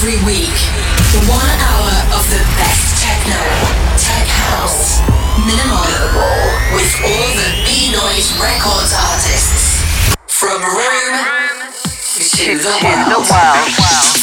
Every week, one hour of the best techno, tech house, minimal, with all the Beenoise Records artists. From Rome to the world. Feel like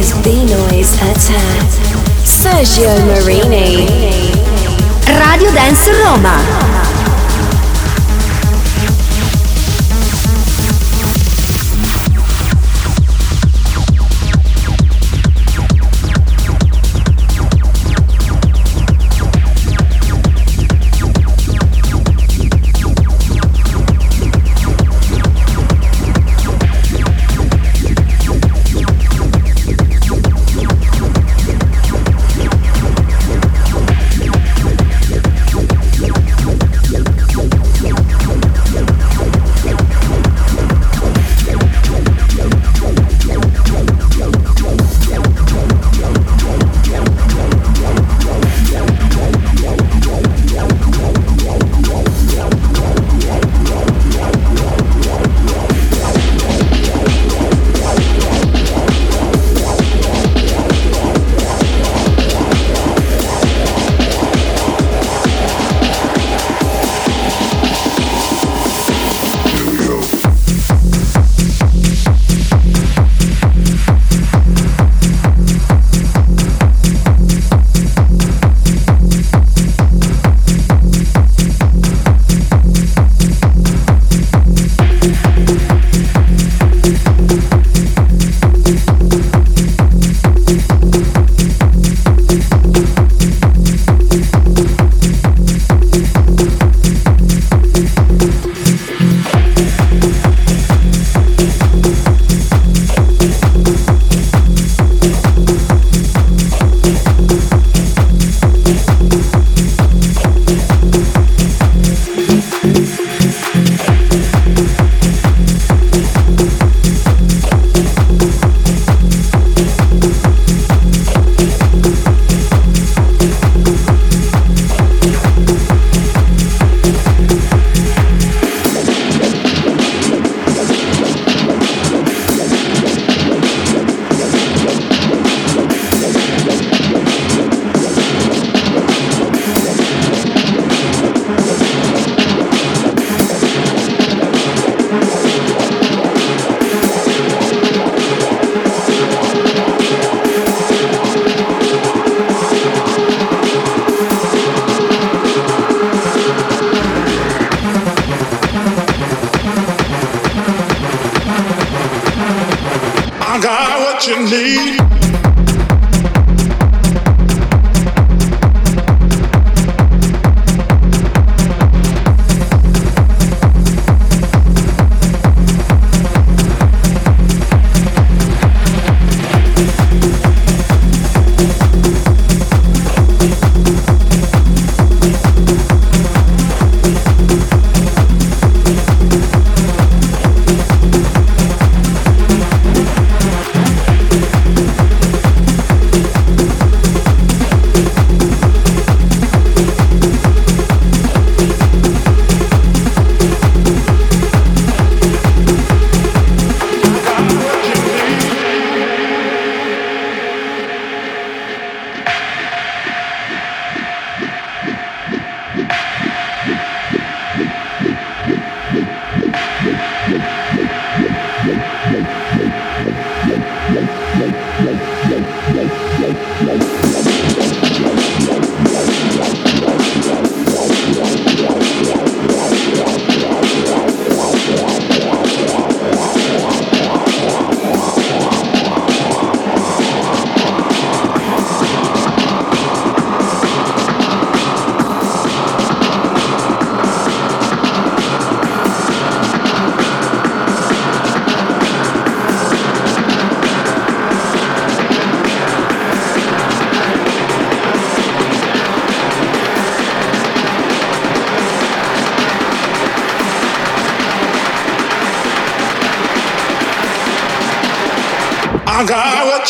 Is Beenoise Attack. Sergio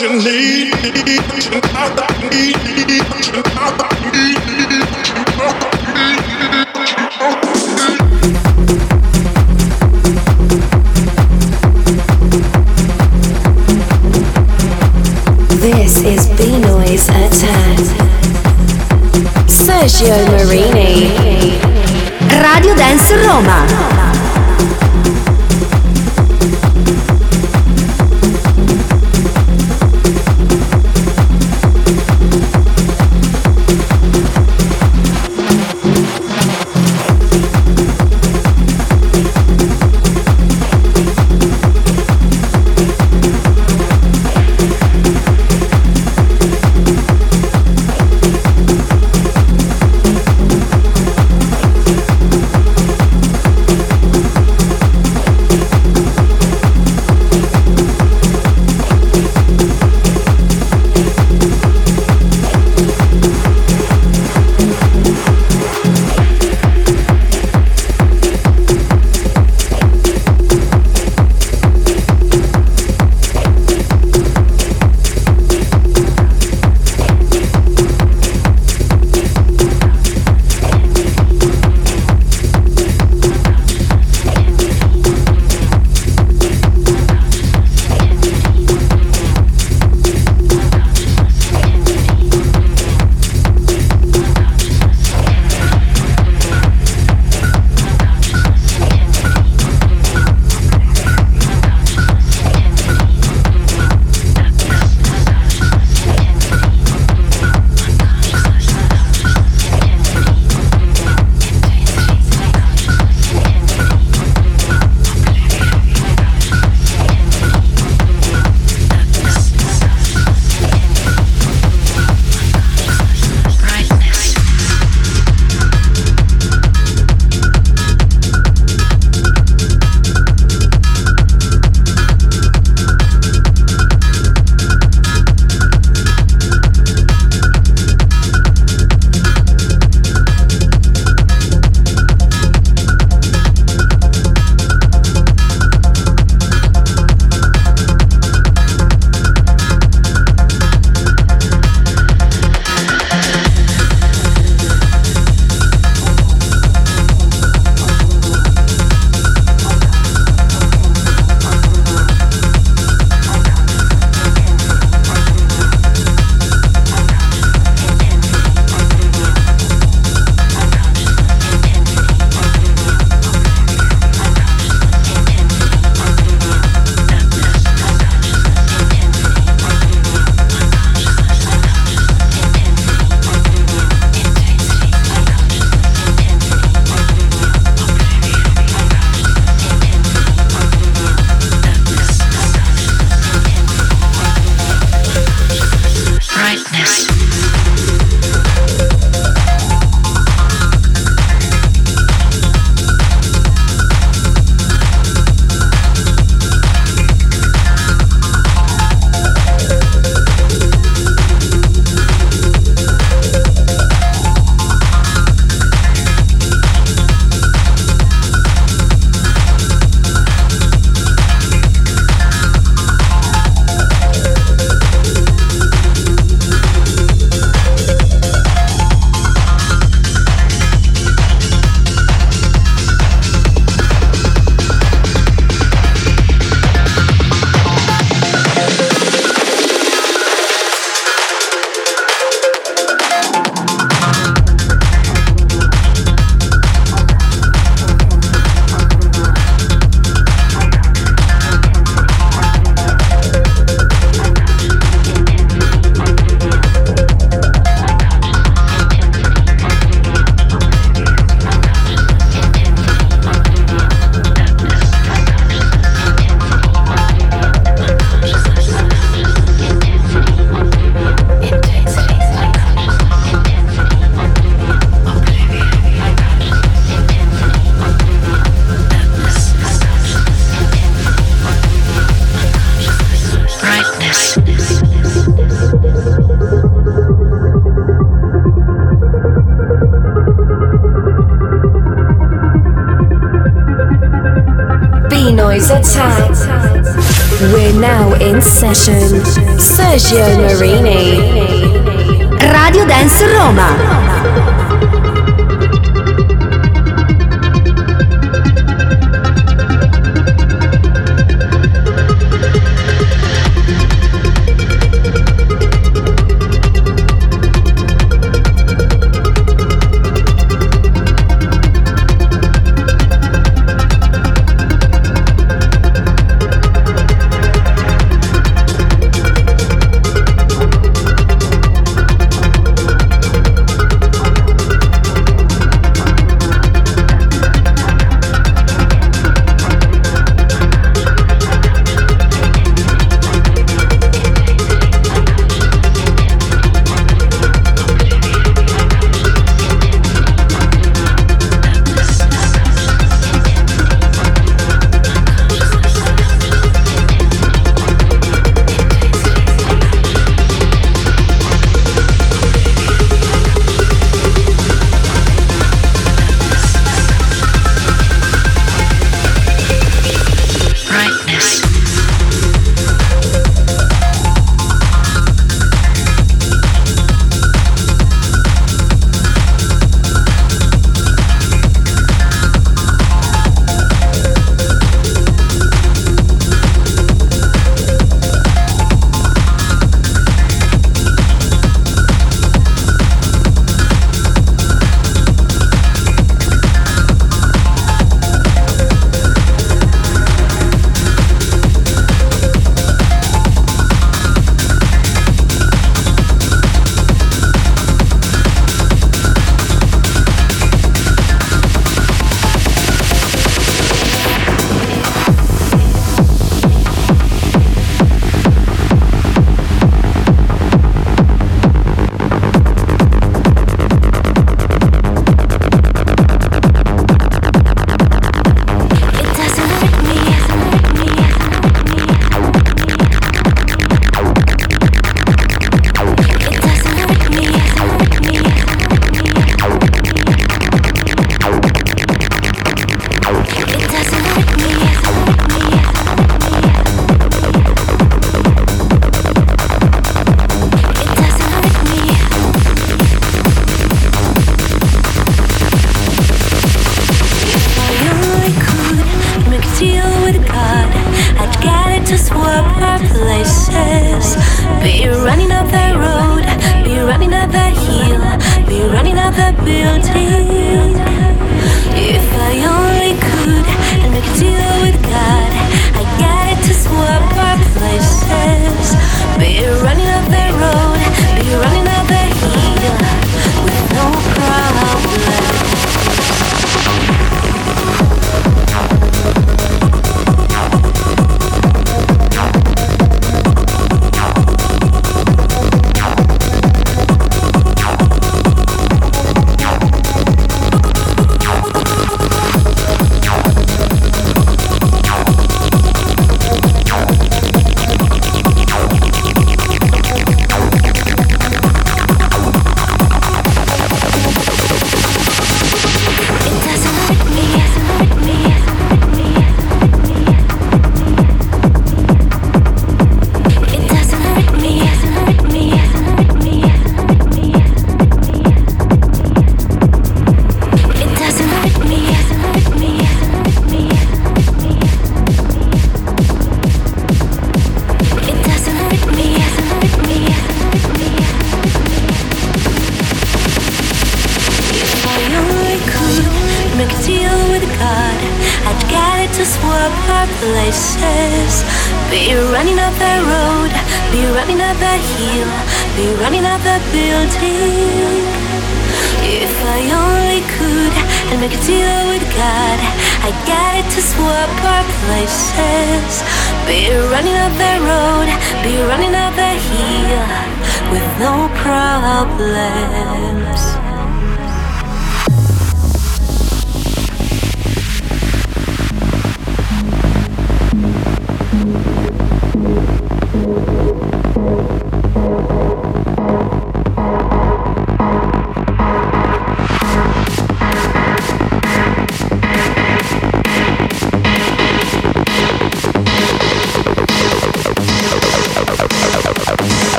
you need.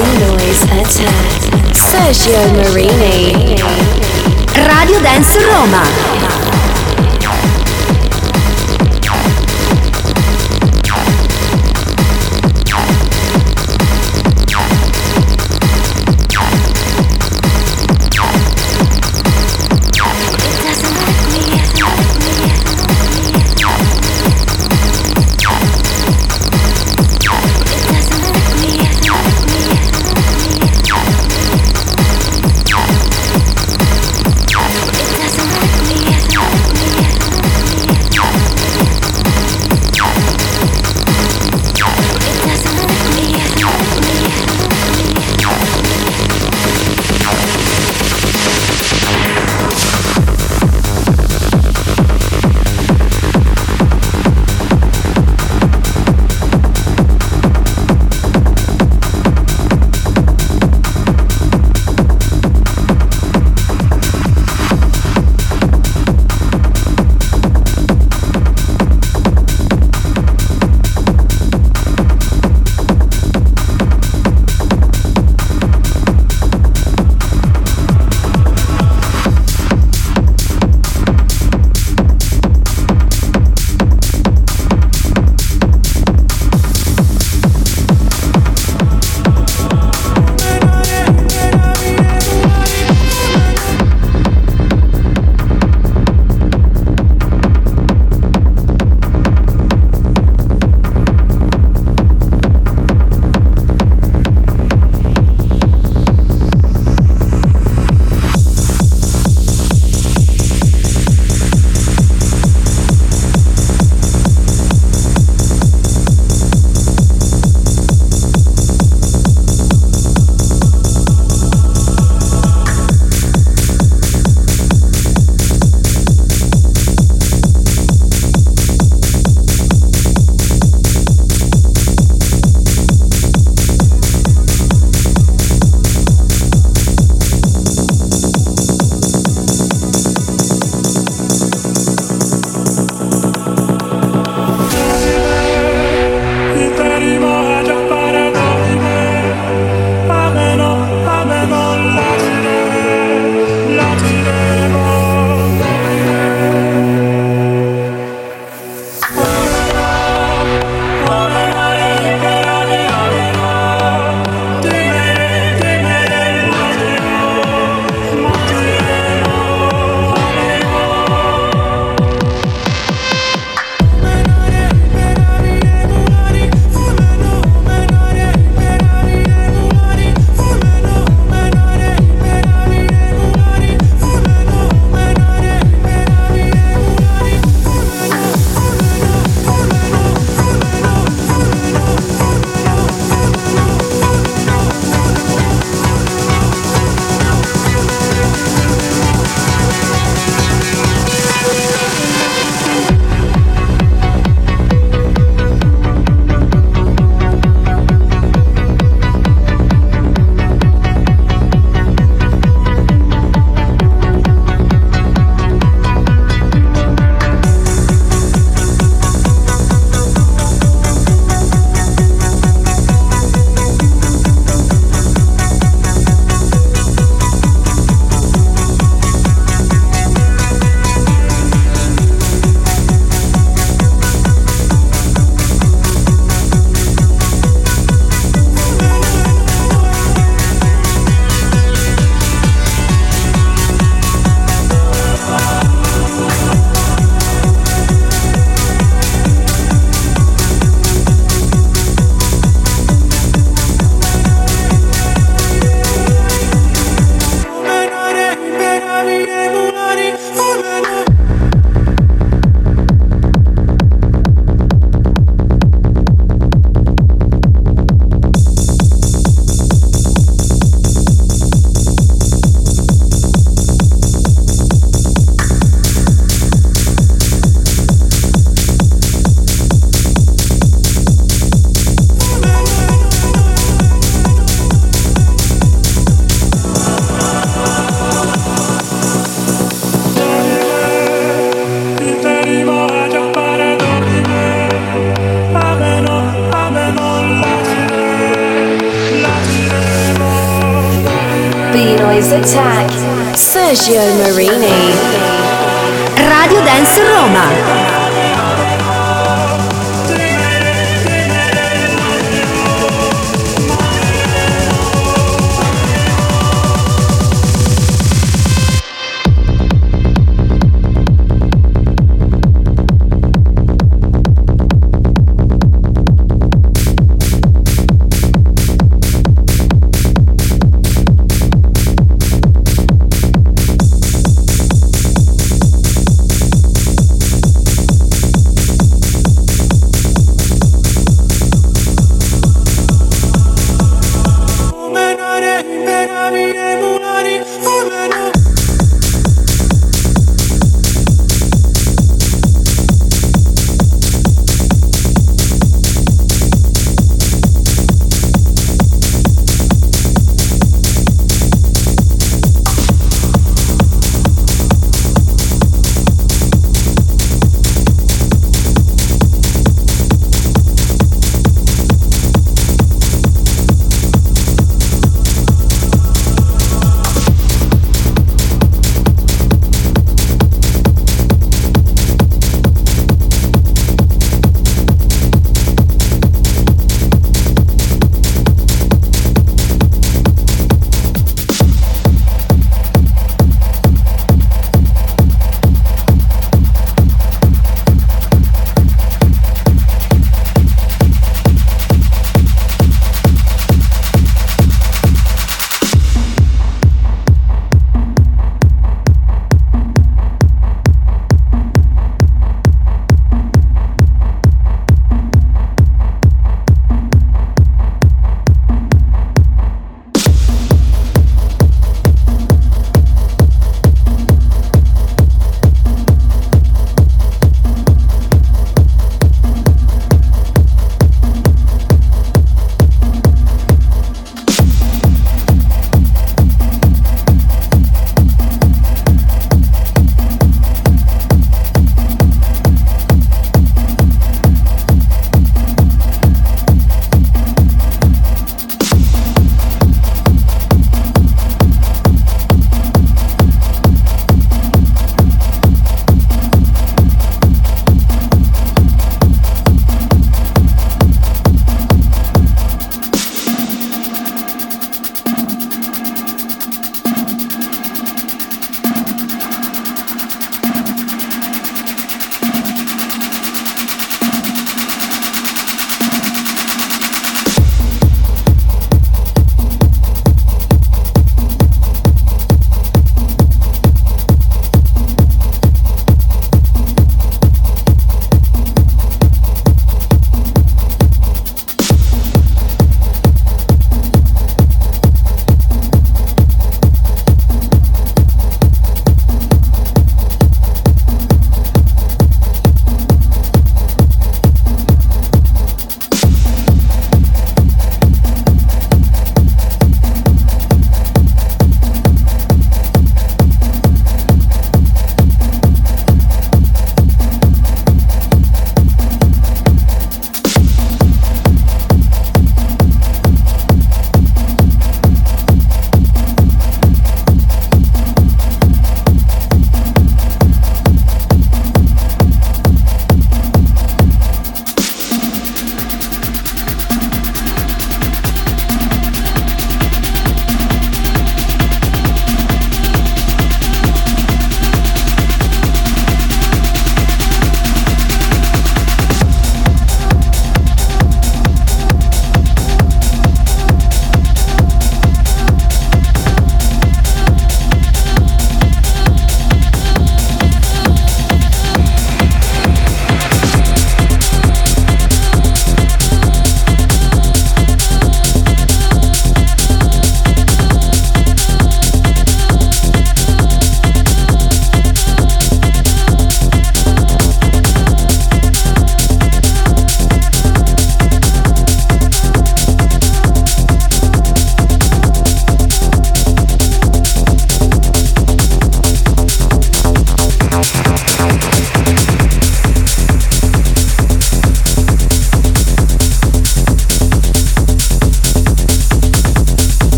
B-Noise Attack. Sergio Marini. Radio Dance Roma.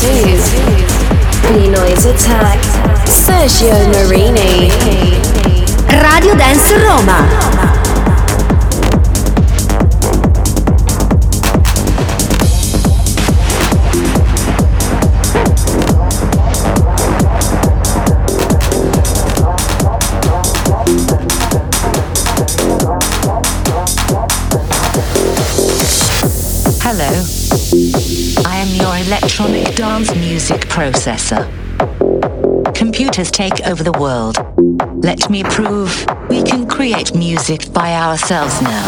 2 B-Noise Attack. Sergio Marini. Radio Dance Roma. Processor. Computers take over the world. Let me prove we can create music by ourselves now.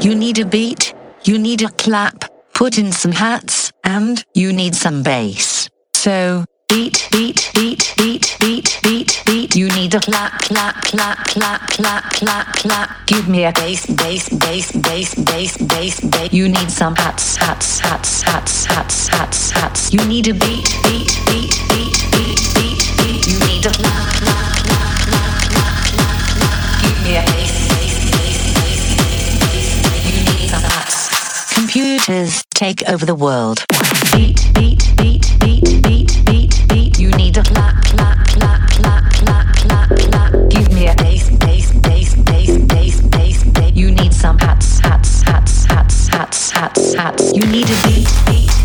You need a beat, you need a clap, put in some hats, and you need some bass. So, beat, beat, beat, beat, beat, beat, beat. You need a clap, clap, clap, clap, clap, clap, clap. Give me a bass, bass, bass, bass, bass, bass, bass. You need some hats, hats, hats, hats, hats, hats, hats. You need a beat, beat, hats. Take over the world. Beat, beat, beat, beat, beat, beat beat. You need a clap, clap, clap, clap, clap, clap, clap. Give me a bass, bass, bass, bass, bass, bass, bass. You need some hats, hats, hats, hats, hats, hats, hats. You need a beat, beat,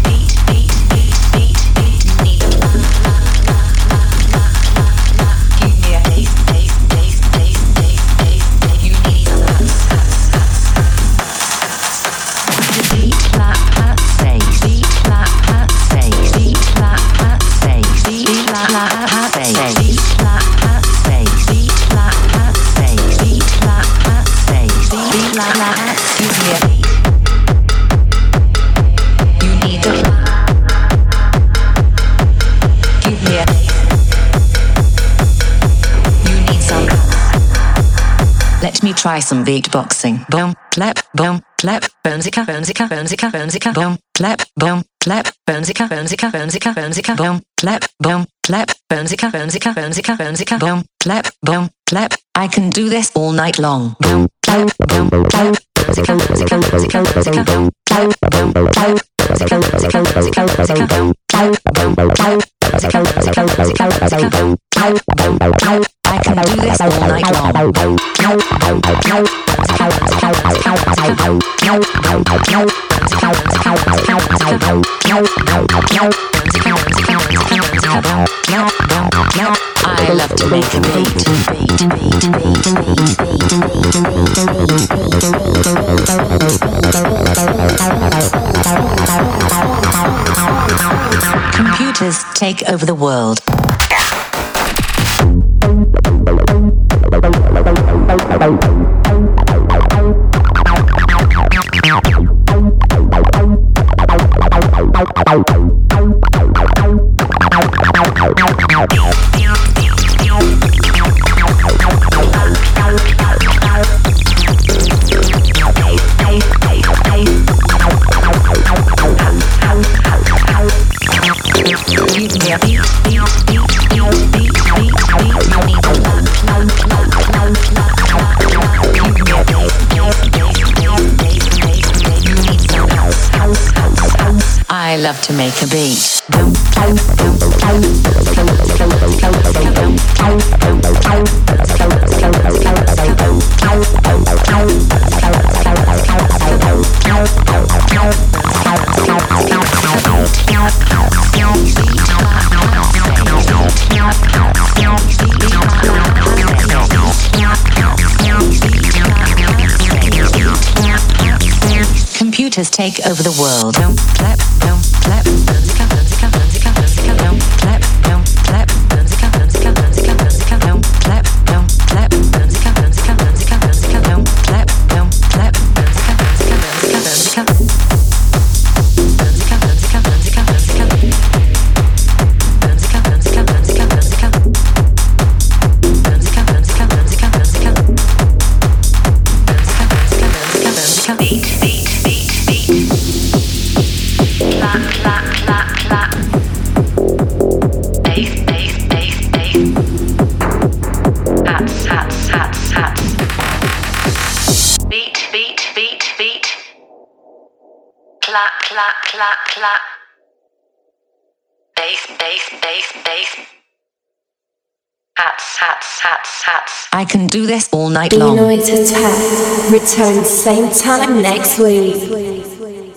try some beatboxing boom clap boom clap bonesica bonesica bonesica bonesica boom clap boom clap bonesica bonesica bonesica bonesica boom clap boom clap, boomsica, boomsica, boomsica, boomsica, boom, clap, boom, clap. I can do this all night long. Boom, clap, boom, clap, boomsica, boomsica, boomsica, boomsica, boom, clap, boom, clap, boomsica, boomsica, boomsica, boomsica, boom, clap, boom, clap, boomsica, boomsica, boomsica, boomsica, boom, clap, boom, clap. I love to make a beat, Computers take over the world. I love to make a beat. Computers take over the world. I can do this all night long. Beenoise Attack. Return same time next week.